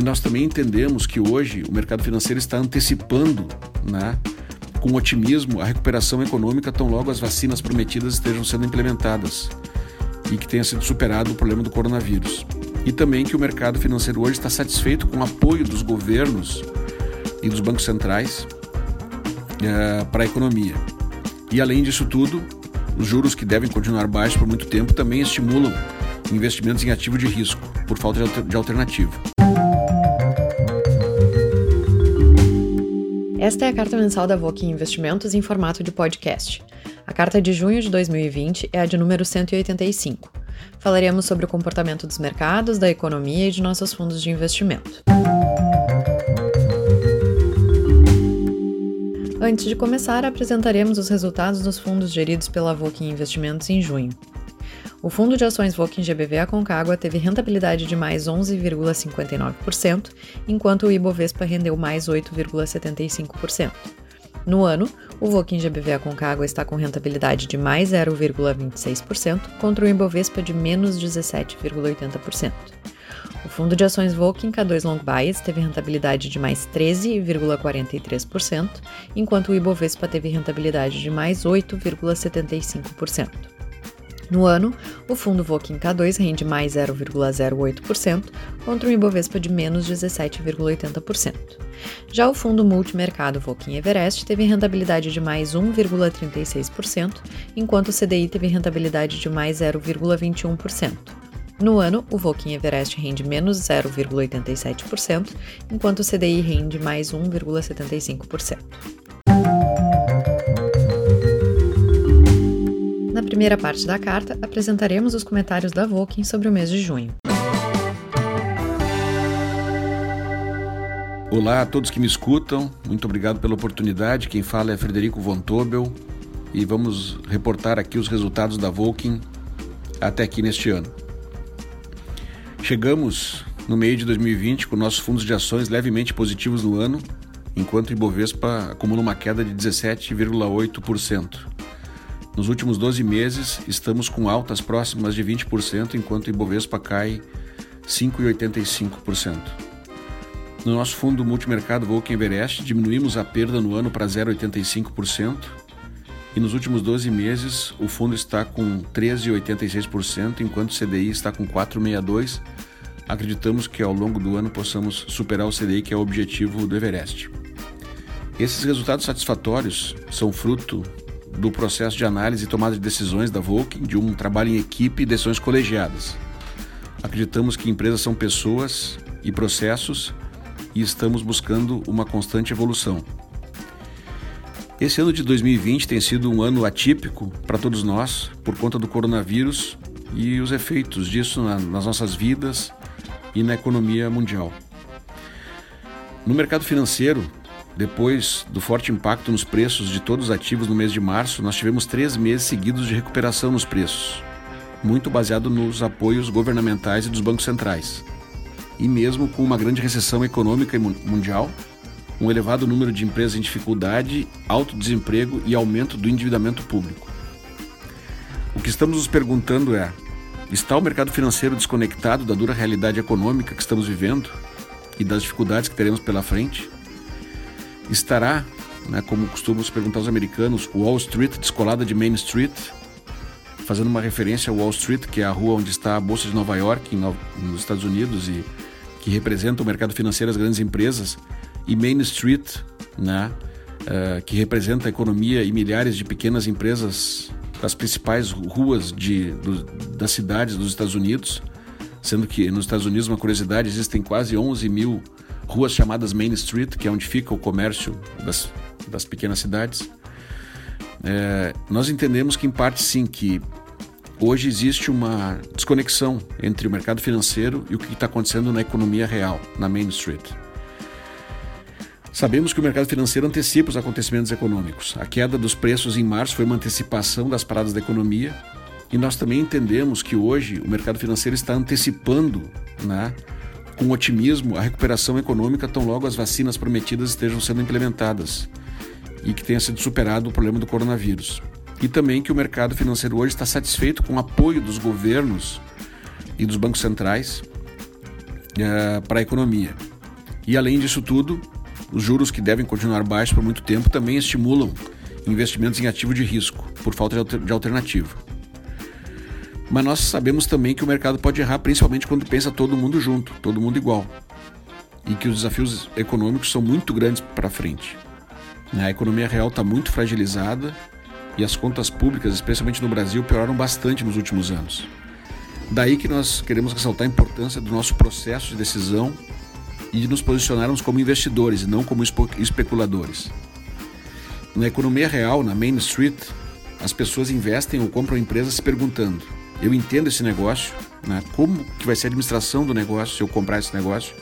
E nós também entendemos que hoje o mercado financeiro está antecipando, né, com otimismo, a recuperação econômica tão logo as vacinas prometidas estejam sendo implementadas e que tenha sido superado o problema do coronavírus. E também que o mercado financeiro hoje está satisfeito com o apoio dos governos e dos bancos centrais é, para a economia. E além disso tudo, os juros que devem continuar baixos por muito tempo também estimulam investimentos em ativo de risco, por falta de alternativa. Esta é a carta mensal da VOC Investimentos em formato de podcast. A carta de junho de 2020 é a de número 185. Falaremos sobre o comportamento dos mercados, da economia e de nossos fundos de investimento. Antes de começar, apresentaremos os resultados dos fundos geridos pela VOC Investimentos em junho. O fundo de ações Voking GBV Aconcagua teve rentabilidade de mais 11,59%, enquanto o Ibovespa rendeu mais 8,75%. No ano, o Voking GBV Aconcagua está com rentabilidade de mais 0,26% contra o Ibovespa de menos 17,80%. O fundo de ações Voking K2 Long Bias teve rentabilidade de mais 13,43%, enquanto o Ibovespa teve rentabilidade de mais 8,75%. No ano, o fundo Voking K2 rende mais 0,08% contra um Ibovespa de menos 17,80%. Já o fundo multimercado Voking Everest teve rentabilidade de mais 1,36%, enquanto o CDI teve rentabilidade de mais 0,21%. No ano, o Voking Everest rende menos 0,87%, enquanto o CDI rende mais 1,75%. Na primeira parte da carta, apresentaremos os comentários da Voking sobre o mês de junho. Olá a todos que me escutam, muito obrigado pela oportunidade. Quem fala é Frederico Von Tobel e vamos reportar aqui os resultados da Voking até aqui neste ano. Chegamos no meio de 2020 com nossos fundos de ações levemente positivos no ano, enquanto o Ibovespa acumula uma queda de 17,8%. Nos últimos 12 meses, estamos com altas próximas de 20%, enquanto o Ibovespa cai 5,85%. No nosso fundo multimercado Volkswagen Everest, diminuímos a perda no ano para 0,85%, e nos últimos 12 meses o fundo está com 13,86%, enquanto o CDI está com 4,62%. Acreditamos que ao longo do ano possamos superar o CDI, que é o objetivo do Everest. Esses resultados satisfatórios são fruto do processo de análise e tomada de decisões da Volkswagen, de um trabalho em equipe e decisões colegiadas. Acreditamos que empresas são pessoas e processos e estamos buscando uma constante evolução. Esse ano de 2020 tem sido um ano atípico para todos nós por conta do coronavírus e os efeitos disso nas nossas vidas e na economia mundial. No mercado financeiro, depois do forte impacto nos preços de todos os ativos no mês de março, nós tivemos três meses seguidos de recuperação nos preços, muito baseado nos apoios governamentais e dos bancos centrais. E mesmo com uma grande recessão econômica mundial, um elevado número de empresas em dificuldade, alto desemprego e aumento do endividamento público. O que estamos nos perguntando é: está o mercado financeiro desconectado da dura realidade econômica que estamos vivendo e das dificuldades que teremos pela frente? Estará, né, como costumam se perguntar os americanos, Wall Street descolada de Main Street, fazendo uma referência ao Wall Street, que é a rua onde está a Bolsa de Nova York, no, nos Estados Unidos, e que representa o mercado financeiro das grandes empresas, e Main Street, né, uh, que representa a economia e milhares de pequenas empresas das principais ruas de, do, das cidades dos Estados Unidos, sendo que nos Estados Unidos, uma curiosidade, existem quase 11 mil ruas chamadas Main Street, que é onde fica o comércio das, das pequenas cidades. É, nós entendemos que, em parte, sim, que hoje existe uma desconexão entre o mercado financeiro e o que está acontecendo na economia real, na Main Street. Sabemos que o mercado financeiro antecipa os acontecimentos econômicos. A queda dos preços em março foi uma antecipação das paradas da economia e nós também entendemos que hoje o mercado financeiro está antecipando né, com otimismo a recuperação econômica tão logo as vacinas prometidas estejam sendo implementadas e que tenha sido superado o problema do coronavírus. E também que o mercado financeiro hoje está satisfeito com o apoio dos governos e dos bancos centrais uh, para a economia. E além disso tudo, os juros que devem continuar baixos por muito tempo também estimulam investimentos em ativo de risco, por falta de alternativa. Mas nós sabemos também que o mercado pode errar, principalmente quando pensa todo mundo junto, todo mundo igual. E que os desafios econômicos são muito grandes para frente. A economia real está muito fragilizada e as contas públicas, especialmente no Brasil, pioraram bastante nos últimos anos. Daí que nós queremos ressaltar a importância do nosso processo de decisão e de nos posicionarmos como investidores e não como especuladores. Na economia real, na Main Street, as pessoas investem ou compram empresas se perguntando: eu entendo esse negócio, né? como que vai ser a administração do negócio se eu comprar esse negócio?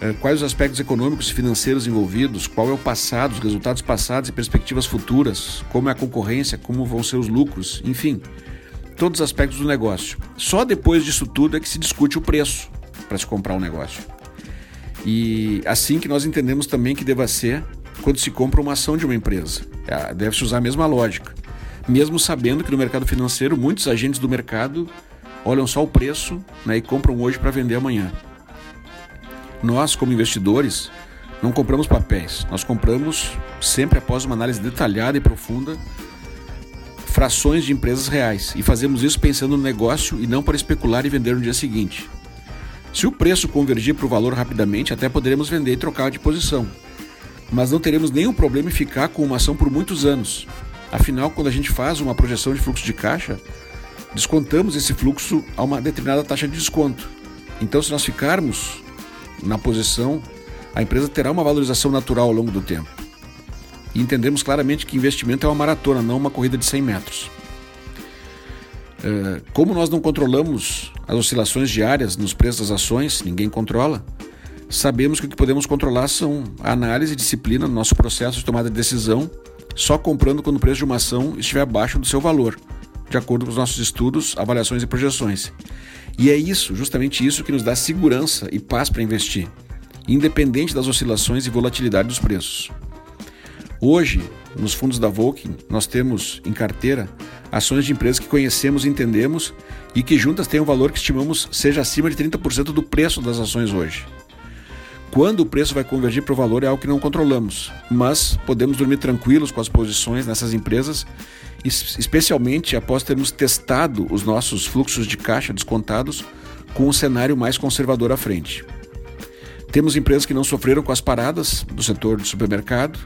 É, quais os aspectos econômicos e financeiros envolvidos? Qual é o passado, os resultados passados e perspectivas futuras? Como é a concorrência? Como vão ser os lucros? Enfim, todos os aspectos do negócio. Só depois disso tudo é que se discute o preço para se comprar um negócio. E assim que nós entendemos também que deva ser quando se compra uma ação de uma empresa. É, deve-se usar a mesma lógica. Mesmo sabendo que no mercado financeiro muitos agentes do mercado olham só o preço né, e compram hoje para vender amanhã. Nós, como investidores, não compramos papéis, nós compramos, sempre após uma análise detalhada e profunda, frações de empresas reais e fazemos isso pensando no negócio e não para especular e vender no dia seguinte. Se o preço convergir para o valor rapidamente, até poderemos vender e trocar de posição. Mas não teremos nenhum problema em ficar com uma ação por muitos anos. Afinal, quando a gente faz uma projeção de fluxo de caixa, descontamos esse fluxo a uma determinada taxa de desconto. Então, se nós ficarmos na posição, a empresa terá uma valorização natural ao longo do tempo. E entendemos claramente que investimento é uma maratona, não uma corrida de 100 metros. É, como nós não controlamos as oscilações diárias nos preços das ações, ninguém controla, sabemos que o que podemos controlar são a análise e disciplina no nosso processo de tomada de decisão, só comprando quando o preço de uma ação estiver abaixo do seu valor, de acordo com os nossos estudos, avaliações e projeções. E é isso, justamente isso, que nos dá segurança e paz para investir, independente das oscilações e volatilidade dos preços. Hoje, nos fundos da Volkswagen, nós temos em carteira ações de empresas que conhecemos e entendemos e que juntas têm um valor que estimamos seja acima de 30% do preço das ações hoje. Quando o preço vai convergir para o valor é algo que não controlamos, mas podemos dormir tranquilos com as posições nessas empresas, especialmente após termos testado os nossos fluxos de caixa descontados com um cenário mais conservador à frente. Temos empresas que não sofreram com as paradas do setor de supermercado,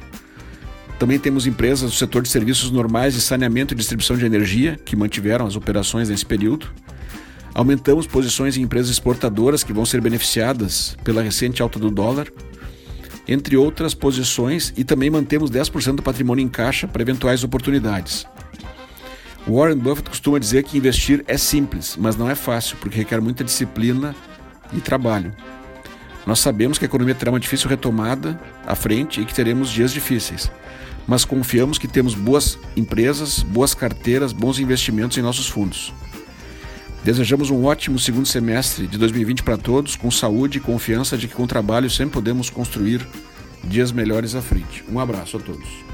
também temos empresas do setor de serviços normais de saneamento e distribuição de energia que mantiveram as operações nesse período. Aumentamos posições em empresas exportadoras que vão ser beneficiadas pela recente alta do dólar, entre outras posições, e também mantemos 10% do patrimônio em caixa para eventuais oportunidades. Warren Buffett costuma dizer que investir é simples, mas não é fácil, porque requer muita disciplina e trabalho. Nós sabemos que a economia terá uma difícil retomada à frente e que teremos dias difíceis mas confiamos que temos boas empresas, boas carteiras, bons investimentos em nossos fundos. Desejamos um ótimo segundo semestre de 2020 para todos, com saúde e confiança de que com trabalho sempre podemos construir dias melhores à frente. Um abraço a todos.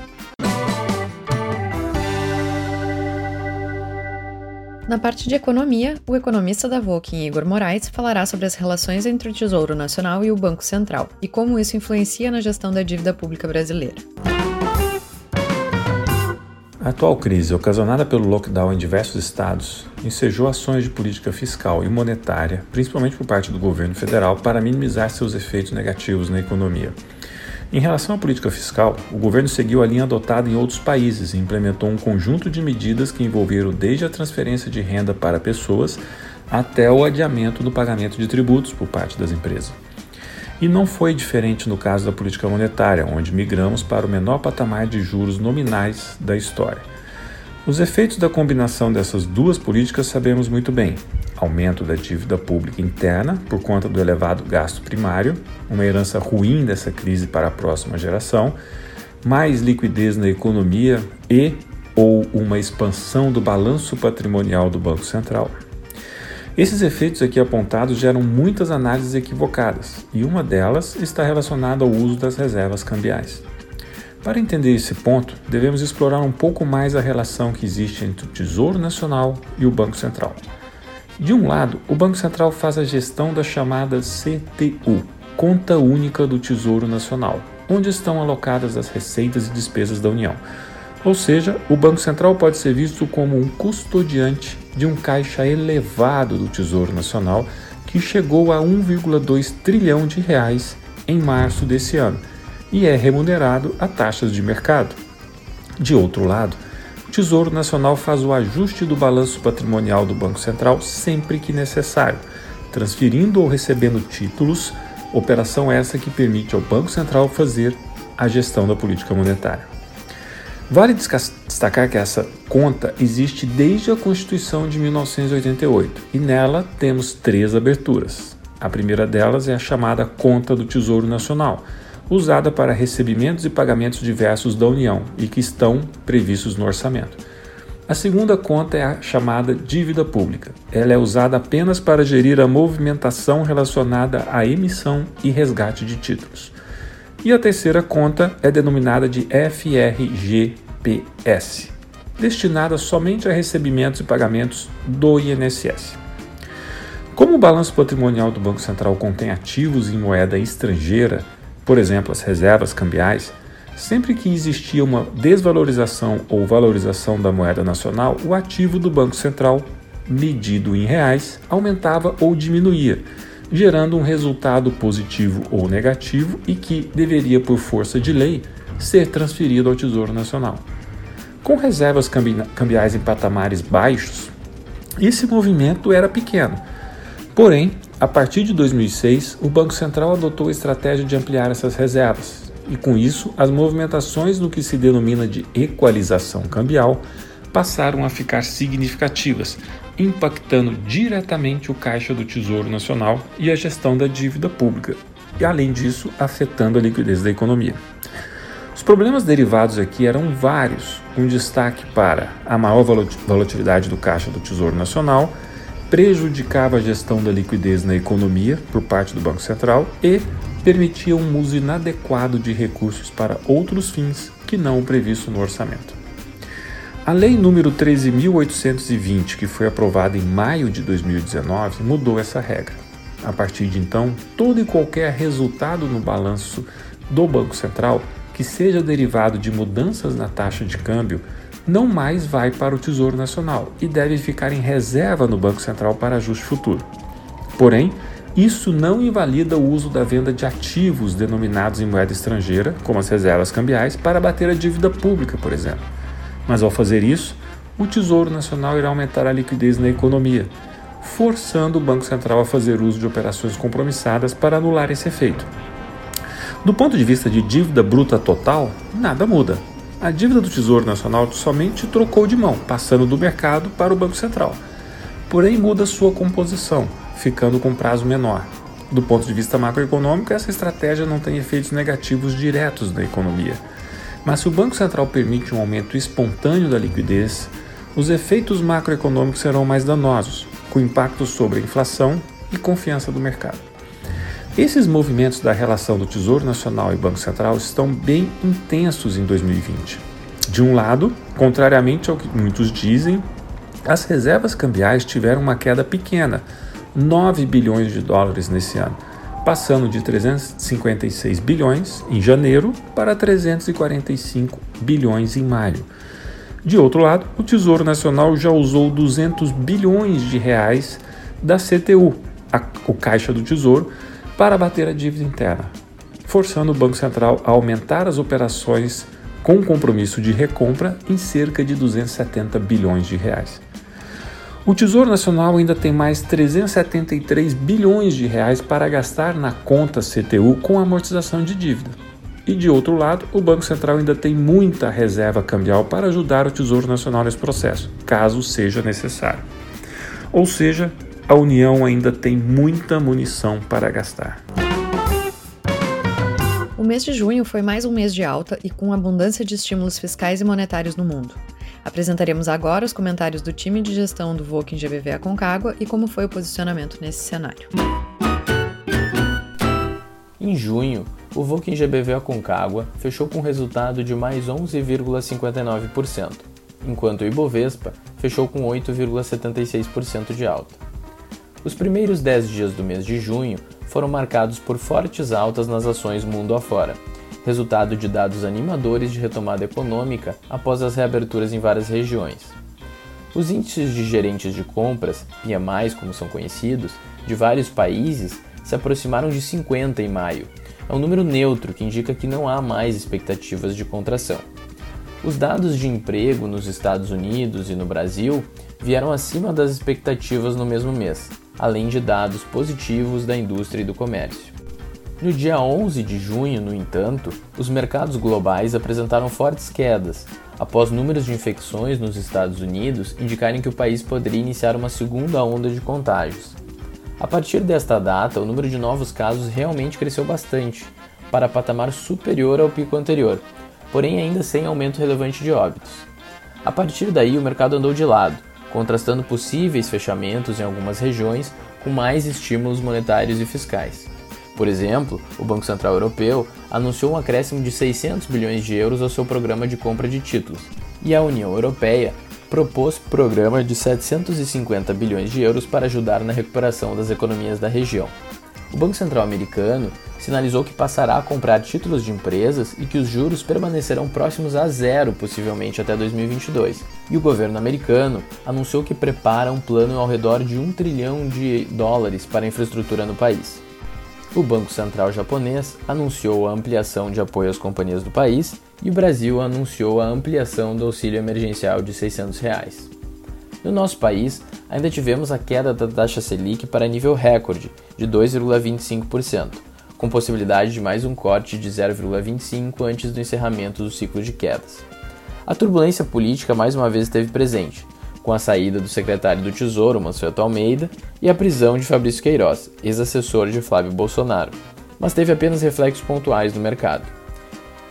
Na parte de economia, o economista da Voking, Igor Moraes, falará sobre as relações entre o Tesouro Nacional e o Banco Central e como isso influencia na gestão da dívida pública brasileira. A atual crise, ocasionada pelo lockdown em diversos estados, ensejou ações de política fiscal e monetária, principalmente por parte do governo federal, para minimizar seus efeitos negativos na economia. Em relação à política fiscal, o governo seguiu a linha adotada em outros países e implementou um conjunto de medidas que envolveram desde a transferência de renda para pessoas até o adiamento do pagamento de tributos por parte das empresas. E não foi diferente no caso da política monetária, onde migramos para o menor patamar de juros nominais da história. Os efeitos da combinação dessas duas políticas sabemos muito bem: aumento da dívida pública interna por conta do elevado gasto primário, uma herança ruim dessa crise para a próxima geração, mais liquidez na economia e ou uma expansão do balanço patrimonial do Banco Central. Esses efeitos aqui apontados geram muitas análises equivocadas, e uma delas está relacionada ao uso das reservas cambiais. Para entender esse ponto, devemos explorar um pouco mais a relação que existe entre o Tesouro Nacional e o Banco Central. De um lado, o Banco Central faz a gestão da chamada CTU, Conta Única do Tesouro Nacional, onde estão alocadas as receitas e despesas da União. Ou seja, o Banco Central pode ser visto como um custodiante de um caixa elevado do Tesouro Nacional que chegou a 1,2 trilhão de reais em março desse ano e é remunerado a taxas de mercado. De outro lado, o Tesouro Nacional faz o ajuste do balanço patrimonial do Banco Central sempre que necessário, transferindo ou recebendo títulos, operação essa que permite ao Banco Central fazer a gestão da política monetária. Vale destacar que essa conta existe desde a Constituição de 1988 e nela temos três aberturas. A primeira delas é a chamada Conta do Tesouro Nacional, usada para recebimentos e pagamentos diversos da União e que estão previstos no orçamento. A segunda conta é a chamada dívida pública. Ela é usada apenas para gerir a movimentação relacionada à emissão e resgate de títulos. E a terceira conta é denominada de FRGPS, destinada somente a recebimentos e pagamentos do INSS. Como o balanço patrimonial do Banco Central contém ativos em moeda estrangeira, por exemplo, as reservas cambiais, sempre que existia uma desvalorização ou valorização da moeda nacional, o ativo do Banco Central, medido em reais, aumentava ou diminuía gerando um resultado positivo ou negativo e que deveria, por força de lei, ser transferido ao Tesouro Nacional. Com reservas cambiais em patamares baixos, esse movimento era pequeno. Porém, a partir de 2006, o Banco Central adotou a estratégia de ampliar essas reservas, e com isso, as movimentações no que se denomina de equalização cambial passaram a ficar significativas, impactando diretamente o caixa do Tesouro Nacional e a gestão da dívida pública, e além disso, afetando a liquidez da economia. Os problemas derivados aqui eram vários, com destaque para a maior volatilidade do caixa do Tesouro Nacional, prejudicava a gestão da liquidez na economia por parte do Banco Central e permitia um uso inadequado de recursos para outros fins que não o previsto no orçamento. A lei número 13.820, que foi aprovada em maio de 2019, mudou essa regra. A partir de então, todo e qualquer resultado no balanço do Banco Central que seja derivado de mudanças na taxa de câmbio não mais vai para o Tesouro Nacional e deve ficar em reserva no Banco Central para ajuste futuro. Porém, isso não invalida o uso da venda de ativos denominados em moeda estrangeira, como as reservas cambiais, para bater a dívida pública, por exemplo. Mas ao fazer isso, o Tesouro Nacional irá aumentar a liquidez na economia, forçando o Banco Central a fazer uso de operações compromissadas para anular esse efeito. Do ponto de vista de dívida bruta total, nada muda. A dívida do Tesouro Nacional somente trocou de mão, passando do mercado para o Banco Central. Porém, muda sua composição, ficando com prazo menor. Do ponto de vista macroeconômico, essa estratégia não tem efeitos negativos diretos na economia mas se o Banco Central permite um aumento espontâneo da liquidez, os efeitos macroeconômicos serão mais danosos, com impacto sobre a inflação e confiança do mercado. Esses movimentos da relação do Tesouro Nacional e Banco Central estão bem intensos em 2020. De um lado, contrariamente ao que muitos dizem, as reservas cambiais tiveram uma queda pequena, 9 bilhões de dólares nesse ano passando de 356 bilhões em janeiro para 345 bilhões em maio. De outro lado, o Tesouro Nacional já usou 200 bilhões de reais da CTU, a, o Caixa do Tesouro, para bater a dívida interna, forçando o Banco Central a aumentar as operações com compromisso de recompra em cerca de 270 bilhões de reais. O Tesouro Nacional ainda tem mais 373 bilhões de reais para gastar na conta CTU com amortização de dívida. E de outro lado, o Banco Central ainda tem muita reserva cambial para ajudar o Tesouro Nacional nesse processo, caso seja necessário. Ou seja, a União ainda tem muita munição para gastar. O mês de junho foi mais um mês de alta e com abundância de estímulos fiscais e monetários no mundo. Apresentaremos agora os comentários do time de gestão do Voking GBV Aconcagua e como foi o posicionamento nesse cenário. Em junho, o Voking GBV Aconcagua fechou com resultado de mais 11,59%, enquanto o Ibovespa fechou com 8,76% de alta. Os primeiros 10 dias do mês de junho foram marcados por fortes altas nas ações mundo afora, resultado de dados animadores de retomada econômica após as reaberturas em várias regiões. Os índices de gerentes de compras, PMIs como são conhecidos, de vários países se aproximaram de 50 em maio. É um número neutro que indica que não há mais expectativas de contração. Os dados de emprego nos Estados Unidos e no Brasil vieram acima das expectativas no mesmo mês, além de dados positivos da indústria e do comércio. No dia 11 de junho, no entanto, os mercados globais apresentaram fortes quedas, após números de infecções nos Estados Unidos indicarem que o país poderia iniciar uma segunda onda de contágios. A partir desta data, o número de novos casos realmente cresceu bastante, para patamar superior ao pico anterior, porém ainda sem aumento relevante de óbitos. A partir daí, o mercado andou de lado, contrastando possíveis fechamentos em algumas regiões com mais estímulos monetários e fiscais. Por exemplo, o Banco Central Europeu anunciou um acréscimo de 600 bilhões de euros ao seu programa de compra de títulos, e a União Europeia propôs programa de 750 bilhões de euros para ajudar na recuperação das economias da região. O Banco Central americano sinalizou que passará a comprar títulos de empresas e que os juros permanecerão próximos a zero, possivelmente até 2022. E o governo americano anunciou que prepara um plano ao redor de um trilhão de dólares para a infraestrutura no país o Banco Central japonês anunciou a ampliação de apoio às companhias do país e o Brasil anunciou a ampliação do auxílio emergencial de 600 reais. No nosso país, ainda tivemos a queda da taxa Selic para nível recorde, de 2,25%, com possibilidade de mais um corte de 0,25% antes do encerramento do ciclo de quedas. A turbulência política mais uma vez esteve presente, com a saída do secretário do Tesouro, Mansueto Almeida, e a prisão de Fabrício Queiroz, ex-assessor de Flávio Bolsonaro, mas teve apenas reflexos pontuais no mercado.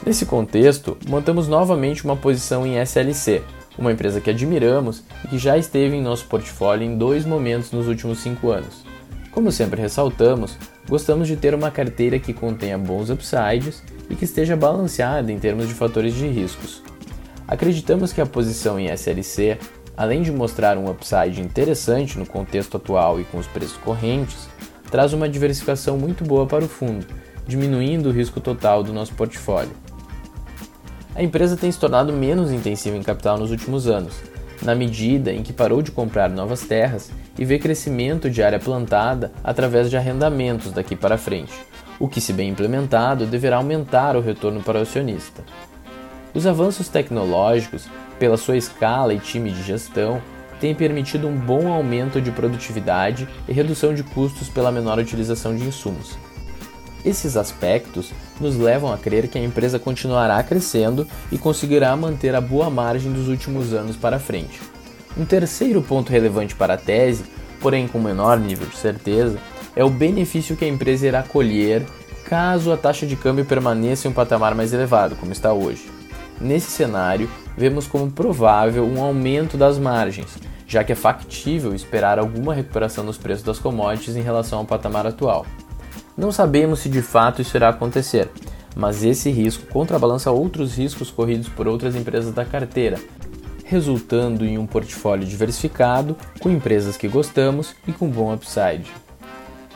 Nesse contexto, montamos novamente uma posição em SLC, uma empresa que admiramos e que já esteve em nosso portfólio em dois momentos nos últimos cinco anos. Como sempre ressaltamos, gostamos de ter uma carteira que contenha bons upsides e que esteja balanceada em termos de fatores de riscos. Acreditamos que a posição em SLC além de mostrar um upside interessante no contexto atual e com os preços correntes, traz uma diversificação muito boa para o fundo, diminuindo o risco total do nosso portfólio. A empresa tem se tornado menos intensiva em capital nos últimos anos, na medida em que parou de comprar novas terras e vê crescimento de área plantada através de arrendamentos daqui para frente, o que, se bem implementado, deverá aumentar o retorno para o acionista. Os avanços tecnológicos pela sua escala e time de gestão, tem permitido um bom aumento de produtividade e redução de custos pela menor utilização de insumos. Esses aspectos nos levam a crer que a empresa continuará crescendo e conseguirá manter a boa margem dos últimos anos para frente. Um terceiro ponto relevante para a tese, porém com menor nível de certeza, é o benefício que a empresa irá colher caso a taxa de câmbio permaneça em um patamar mais elevado, como está hoje. Nesse cenário, vemos como provável um aumento das margens, já que é factível esperar alguma recuperação nos preços das commodities em relação ao patamar atual. Não sabemos se de fato isso irá acontecer, mas esse risco contrabalança outros riscos corridos por outras empresas da carteira, resultando em um portfólio diversificado com empresas que gostamos e com bom upside.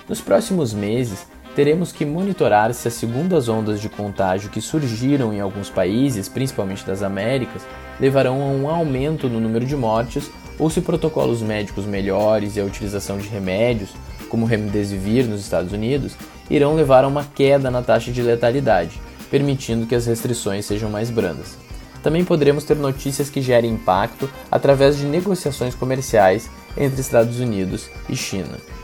Nos próximos meses, teremos que monitorar se as segundas ondas de contágio que surgiram em alguns países, principalmente das Américas, levarão a um aumento no número de mortes ou se protocolos médicos melhores e a utilização de remédios, como Remdesivir nos Estados Unidos, irão levar a uma queda na taxa de letalidade, permitindo que as restrições sejam mais brandas. Também poderemos ter notícias que gerem impacto através de negociações comerciais entre Estados Unidos e China.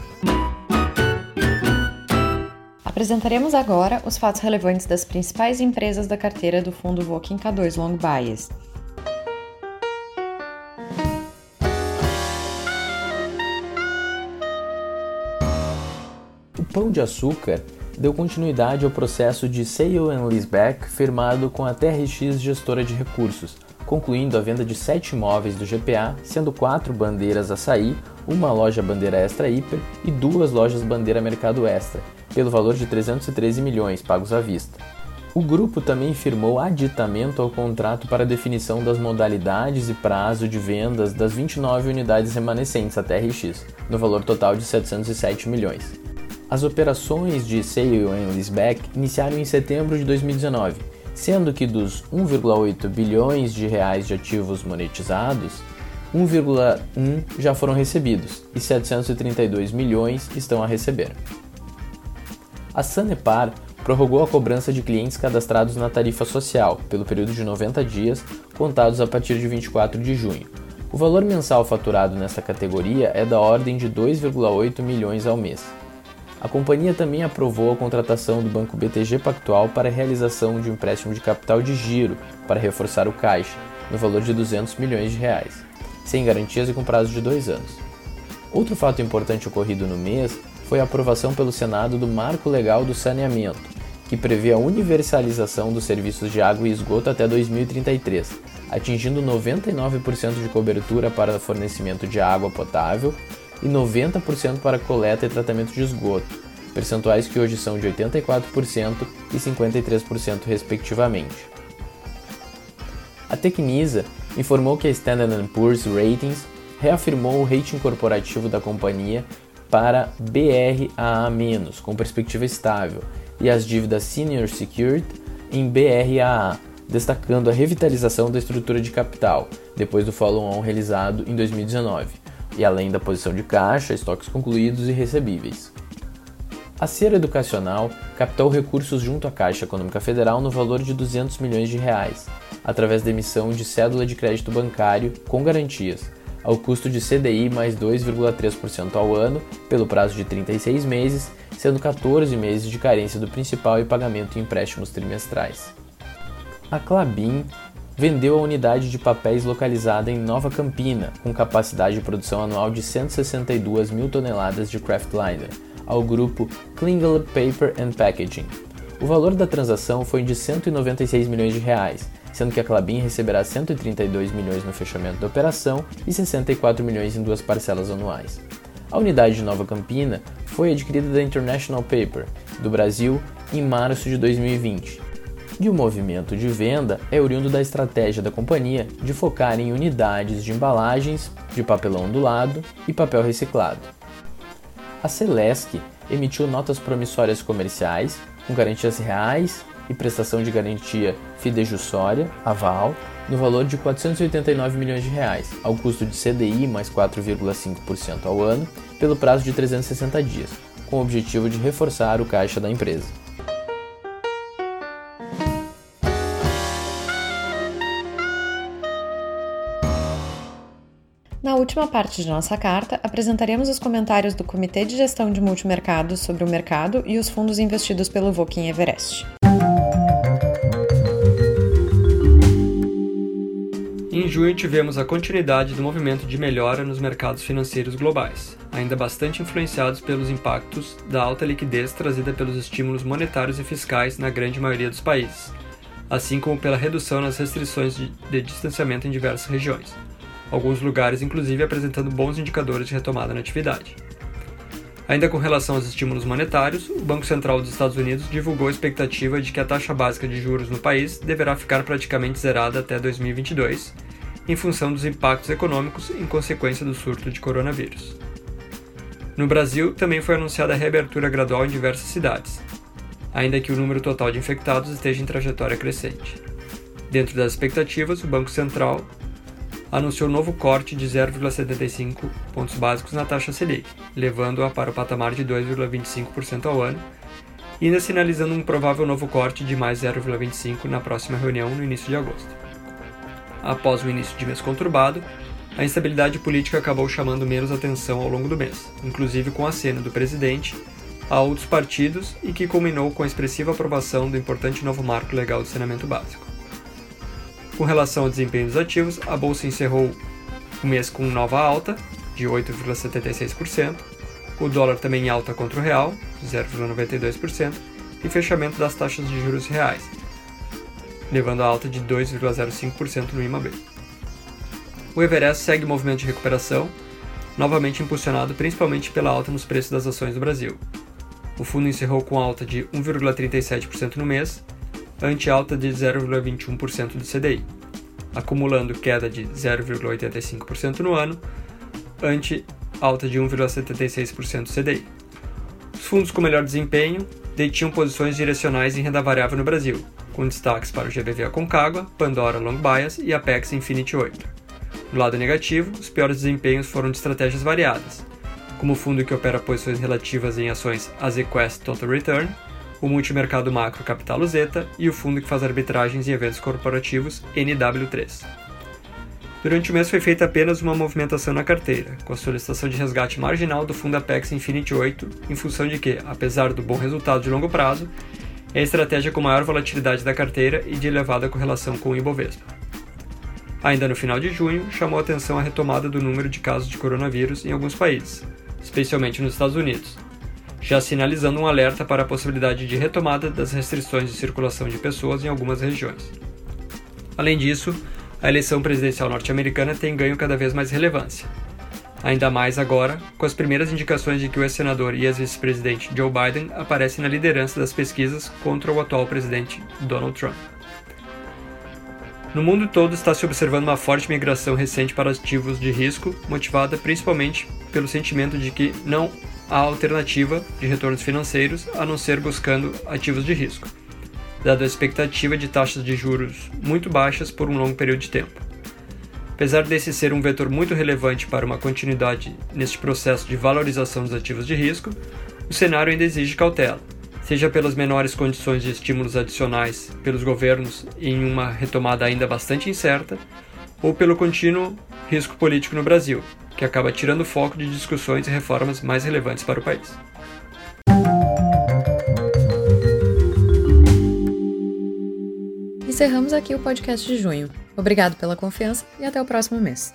Apresentaremos agora os fatos relevantes das principais empresas da carteira do fundo Voking K2 Long Bias. O Pão de Açúcar deu continuidade ao processo de sale and leaseback firmado com a TRX Gestora de Recursos, concluindo a venda de sete imóveis do GPA, sendo quatro bandeiras açaí, uma loja bandeira extra hiper e duas lojas bandeira mercado extra, pelo valor de 313 milhões pagos à vista. O grupo também firmou aditamento ao contrato para definição das modalidades e prazo de vendas das 29 unidades remanescentes até RX, no valor total de 707 milhões. As operações de sale and leaseback iniciaram em setembro de 2019, sendo que dos 1,8 bilhões de reais de ativos monetizados, 1,1 já foram recebidos e 732 milhões estão a receber. A Sanepar prorrogou a cobrança de clientes cadastrados na tarifa social pelo período de 90 dias, contados a partir de 24 de junho. O valor mensal faturado nesta categoria é da ordem de 2,8 milhões ao mês. A companhia também aprovou a contratação do Banco BTG Pactual para a realização de um empréstimo de capital de giro para reforçar o caixa, no valor de 200 milhões de reais, sem garantias e com prazo de dois anos. Outro fato importante ocorrido no mês foi a aprovação pelo Senado do Marco Legal do Saneamento, que prevê a universalização dos serviços de água e esgoto até 2033, atingindo 99% de cobertura para fornecimento de água potável e 90% para coleta e tratamento de esgoto, percentuais que hoje são de 84% e 53% respectivamente. A Tecnisa informou que a Standard Poor's Ratings reafirmou o rating corporativo da companhia para BRAA-, com perspectiva estável, e as dívidas Senior Secured em BRAA, destacando a revitalização da estrutura de capital, depois do follow-on realizado em 2019, e além da posição de caixa, estoques concluídos e recebíveis. A Ser Educacional captou recursos junto à Caixa Econômica Federal no valor de 200 milhões de reais, através da emissão de cédula de crédito bancário com garantias, ao custo de CDI mais 2,3% ao ano pelo prazo de 36 meses, sendo 14 meses de carência do principal e pagamento em empréstimos trimestrais. A Clabin vendeu a unidade de papéis localizada em Nova Campina, com capacidade de produção anual de 162 mil toneladas de craftliner, ao grupo Klingler Paper and Packaging. O valor da transação foi de 196 milhões de reais, sendo que a Clabin receberá 132 milhões no fechamento da operação e 64 milhões em duas parcelas anuais. A unidade de Nova Campina foi adquirida da International Paper, do Brasil, em março de 2020. E o movimento de venda é oriundo da estratégia da companhia de focar em unidades de embalagens de papelão ondulado e papel reciclado. A Celesc emitiu notas promissórias comerciais com garantias reais e prestação de garantia fidejussória, aval, no valor de 489 milhões de reais, ao custo de CDI mais 4,5% ao ano, pelo prazo de 360 dias, com o objetivo de reforçar o caixa da empresa. Na última parte de nossa carta, apresentaremos os comentários do Comitê de Gestão de Multimercados sobre o mercado e os fundos investidos pelo Voking Everest. Junho tivemos a continuidade do movimento de melhora nos mercados financeiros globais, ainda bastante influenciados pelos impactos da alta liquidez trazida pelos estímulos monetários e fiscais na grande maioria dos países, assim como pela redução nas restrições de, distanciamento em diversas regiões, alguns lugares inclusive apresentando bons indicadores de retomada na atividade. Ainda com relação aos estímulos monetários, o Banco Central dos Estados Unidos divulgou a expectativa de que a taxa básica de juros no país deverá ficar praticamente zerada até 2022, em função dos impactos econômicos em consequência do surto de coronavírus. No Brasil, também foi anunciada a reabertura gradual em diversas cidades, ainda que o número total de infectados esteja em trajetória crescente. Dentro das expectativas, o Banco Central anunciou novo corte de 0,75 pontos básicos na taxa Selic, levando-a para o patamar de 2,25% ao ano, e ainda sinalizando um provável novo corte de mais 0,25 na próxima reunião no início de agosto. Após o início de mês conturbado, a instabilidade política acabou chamando menos atenção ao longo do mês, inclusive com a cena do presidente a outros partidos e que culminou com a expressiva aprovação do importante novo marco legal do saneamento básico. Com relação ao desempenho dos ativos, a bolsa encerrou o mês com nova alta, de 8,76%, o dólar também em alta contra o real, 0,92%, e fechamento das taxas de juros reais, levando a alta de 2,05% no IMAB. O Everest segue movimento de recuperação, novamente impulsionado principalmente pela alta nos preços das ações do Brasil. O fundo encerrou com alta de 1,37% no mês, ante alta de 0,21% do CDI, acumulando queda de 0,85% no ano, ante alta de 1,76% do CDI. Os fundos com melhor desempenho detinham posições direcionais em renda variável no Brasil, com destaques para o GBV Aconcagua, Pandora Long Bias e Apex Infinity 8. No lado negativo, os piores desempenhos foram de estratégias variadas, como o fundo que opera posições relativas em ações AZQuest Total Return, o multimercado macro Capital Zeta e o fundo que faz arbitragens em eventos corporativos NW3. Durante o mês foi feita apenas uma movimentação na carteira, com a solicitação de resgate marginal do fundo Apex Infinity 8, em função de que, apesar do bom resultado de longo prazo, é a estratégia com maior volatilidade da carteira e de elevada correlação com o Ibovespa. Ainda no final de junho, chamou atenção a retomada do número de casos de coronavírus em alguns países, especialmente nos Estados Unidos, já sinalizando um alerta para a possibilidade de retomada das restrições de circulação de pessoas em algumas regiões. Além disso, a eleição presidencial norte-americana tem ganho cada vez mais relevância. Ainda mais agora, com as primeiras indicações de que o ex-senador e ex-vice-presidente Joe Biden aparecem na liderança das pesquisas contra o atual presidente Donald Trump. No mundo todo está se observando uma forte migração recente para ativos de risco, motivada principalmente pelo sentimento de que não há alternativa de retornos financeiros a não ser buscando ativos de risco dada a expectativa de taxas de juros muito baixas por um longo período de tempo. Apesar desse ser um vetor muito relevante para uma continuidade neste processo de valorização dos ativos de risco, o cenário ainda exige cautela, seja pelas menores condições de estímulos adicionais pelos governos em uma retomada ainda bastante incerta, ou pelo contínuo risco político no Brasil, que acaba tirando o foco de discussões e reformas mais relevantes para o país. Encerramos aqui o podcast de junho. Obrigado pela confiança e até o próximo mês.